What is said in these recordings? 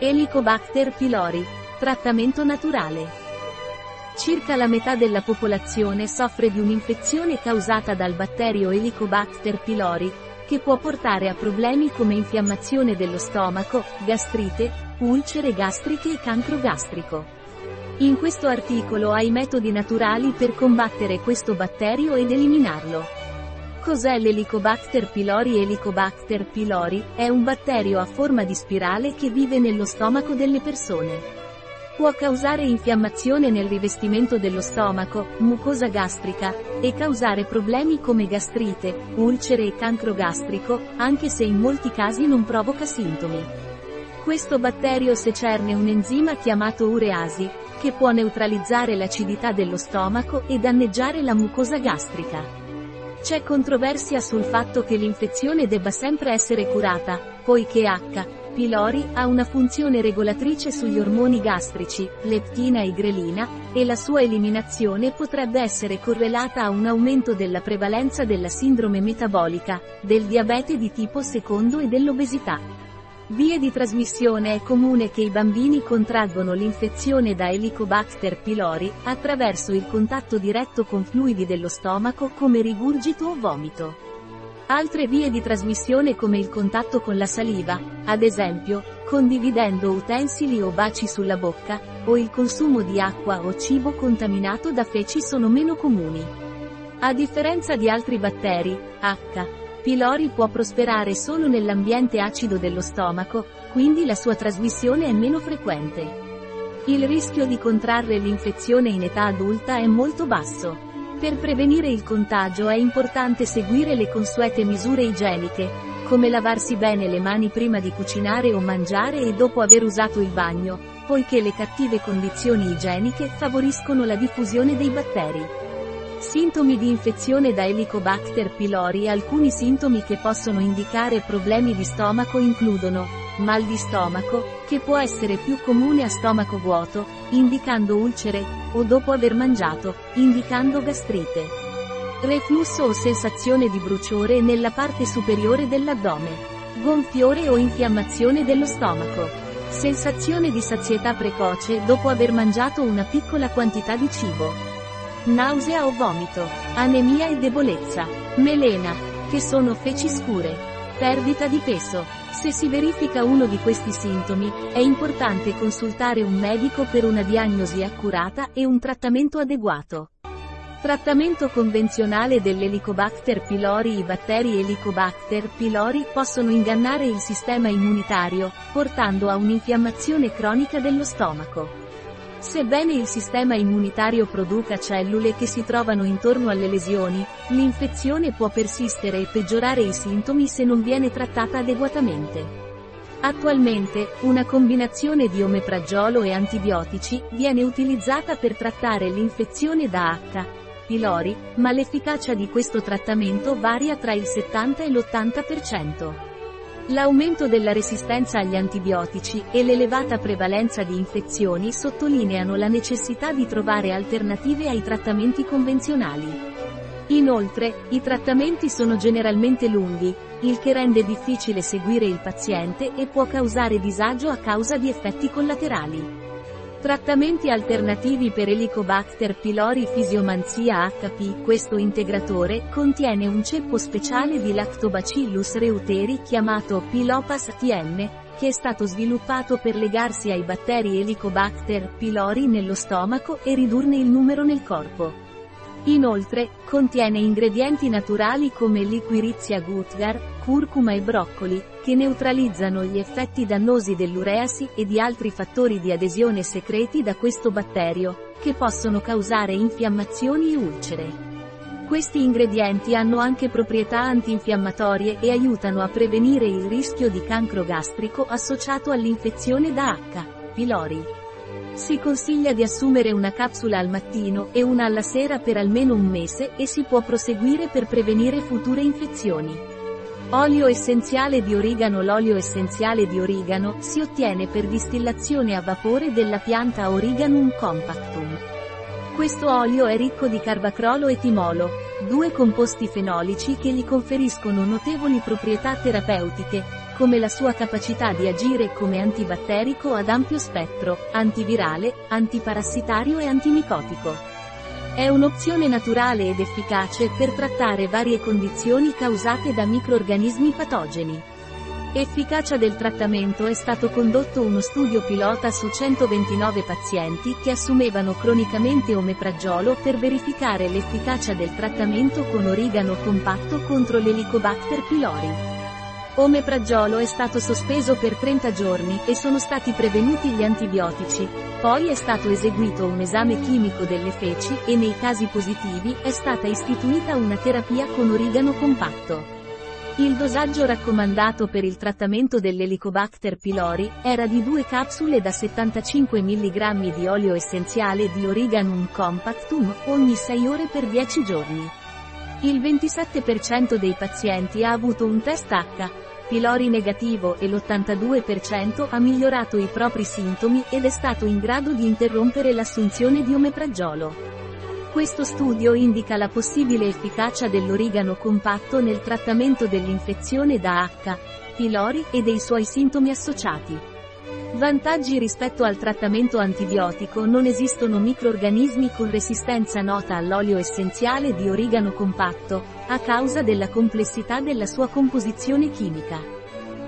Helicobacter pylori. Trattamento naturale. Circa la metà della popolazione soffre di un'infezione causata dal batterio Helicobacter pylori, che può portare a problemi come infiammazione dello stomaco, gastrite, ulcere gastriche e cancro gastrico. In questo articolo hai metodi naturali per combattere questo batterio ed eliminarlo. Cos'è l'Helicobacter pylori? Helicobacter pylori è un batterio a forma di spirale che vive nello stomaco delle persone. Può causare infiammazione nel rivestimento dello stomaco, mucosa gastrica, e causare problemi come gastrite, ulcere e cancro gastrico, anche se in molti casi non provoca sintomi. Questo batterio secerne un enzima chiamato ureasi, che può neutralizzare l'acidità dello stomaco e danneggiare la mucosa gastrica. C'è controversia sul fatto che l'infezione debba sempre essere curata, poiché H. pylori ha una funzione regolatrice sugli ormoni gastrici, leptina e grelina, e la sua eliminazione potrebbe essere correlata a un aumento della prevalenza della sindrome metabolica, del diabete di tipo secondo e dell'obesità. Vie di trasmissione È comune che i bambini contraggono l'infezione da Helicobacter pylori, attraverso il contatto diretto con fluidi dello stomaco come rigurgito o vomito. Altre vie di trasmissione come il contatto con la saliva, ad esempio, condividendo utensili o baci sulla bocca, o il consumo di acqua o cibo contaminato da feci sono meno comuni. A differenza di altri batteri, H pylori può prosperare solo nell'ambiente acido dello stomaco, quindi la sua trasmissione è meno frequente. Il rischio di contrarre l'infezione in età adulta è molto basso. Per prevenire il contagio è importante seguire le consuete misure igieniche, come lavarsi bene le mani prima di cucinare o mangiare e dopo aver usato il bagno, poiché le cattive condizioni igieniche favoriscono la diffusione dei batteri. Sintomi di infezione da Helicobacter pylori Alcuni sintomi che possono indicare problemi di stomaco includono mal di stomaco, che può essere più comune a stomaco vuoto, indicando ulcere, o dopo aver mangiato, indicando gastrite. Reflusso o sensazione di bruciore nella parte superiore dell'addome. Gonfiore o infiammazione dello stomaco. Sensazione di sazietà precoce dopo aver mangiato una piccola quantità di cibo nausea o vomito, anemia e debolezza, melena, che sono feci scure, perdita di peso. Se si verifica uno di questi sintomi, è importante consultare un medico per una diagnosi accurata e un trattamento adeguato. Trattamento convenzionale dell'Helicobacter pylori I batteri Helicobacter pylori possono ingannare il sistema immunitario, portando a un'infiammazione cronica dello stomaco. Sebbene il sistema immunitario produca cellule che si trovano intorno alle lesioni, l'infezione può persistere e peggiorare i sintomi se non viene trattata adeguatamente. Attualmente, una combinazione di omepragiolo e antibiotici viene utilizzata per trattare l'infezione da H. pylori, ma l'efficacia di questo trattamento varia tra il 70 e l'80%. L'aumento della resistenza agli antibiotici e l'elevata prevalenza di infezioni sottolineano la necessità di trovare alternative ai trattamenti convenzionali. Inoltre, i trattamenti sono generalmente lunghi, il che rende difficile seguire il paziente e può causare disagio a causa di effetti collaterali. Trattamenti alternativi per Helicobacter pylori Fisiomanzia HP Questo integratore contiene un ceppo speciale di Lactobacillus reuteri chiamato Pilopas TM, che è stato sviluppato per legarsi ai batteri Helicobacter pylori nello stomaco e ridurne il numero nel corpo. Inoltre, contiene ingredienti naturali come liquirizia gutgar, curcuma e broccoli, che neutralizzano gli effetti dannosi dell'ureasi e di altri fattori di adesione secreti da questo batterio, che possono causare infiammazioni e ulcere. Questi ingredienti hanno anche proprietà antinfiammatorie e aiutano a prevenire il rischio di cancro gastrico associato all'infezione da H. pylori. Si consiglia di assumere una capsula al mattino e una alla sera per almeno un mese e si può proseguire per prevenire future infezioni. Olio essenziale di origano L'olio essenziale di origano si ottiene per distillazione a vapore della pianta Origanum compactum. Questo olio è ricco di carbacrolo e timolo, due composti fenolici che gli conferiscono notevoli proprietà terapeutiche, come la sua capacità di agire come antibatterico ad ampio spettro, antivirale, antiparassitario e antimicotico. È un'opzione naturale ed efficace per trattare varie condizioni causate da microorganismi patogeni. Efficacia del trattamento è stato condotto uno studio pilota su 129 pazienti che assumevano cronicamente omepragiolo per verificare l'efficacia del trattamento con origano compatto contro l'Helicobacter pylori. Omepragiolo è stato sospeso per 30 giorni e sono stati prevenuti gli antibiotici. Poi è stato eseguito un esame chimico delle feci e nei casi positivi è stata istituita una terapia con origano compatto. Il dosaggio raccomandato per il trattamento dell'Helicobacter pylori era di 2 capsule da 75 mg di olio essenziale di Origanum compactum ogni 6 ore per 10 giorni. Il 27% dei pazienti ha avuto un test H, pylori negativo e l'82% ha migliorato i propri sintomi ed è stato in grado di interrompere l'assunzione di omepragiolo. Questo studio indica la possibile efficacia dell'origano compatto nel trattamento dell'infezione da H. pylori e dei suoi sintomi associati. Vantaggi rispetto al trattamento antibiotico non esistono microorganismi con resistenza nota all'olio essenziale di origano compatto, a causa della complessità della sua composizione chimica.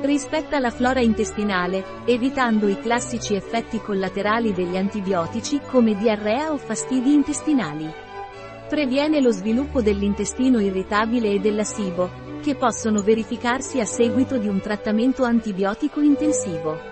Rispetta la flora intestinale, evitando i classici effetti collaterali degli antibiotici come diarrea o fastidi intestinali. Previene lo sviluppo dell'intestino irritabile e della SIBO, che possono verificarsi a seguito di un trattamento antibiotico intensivo.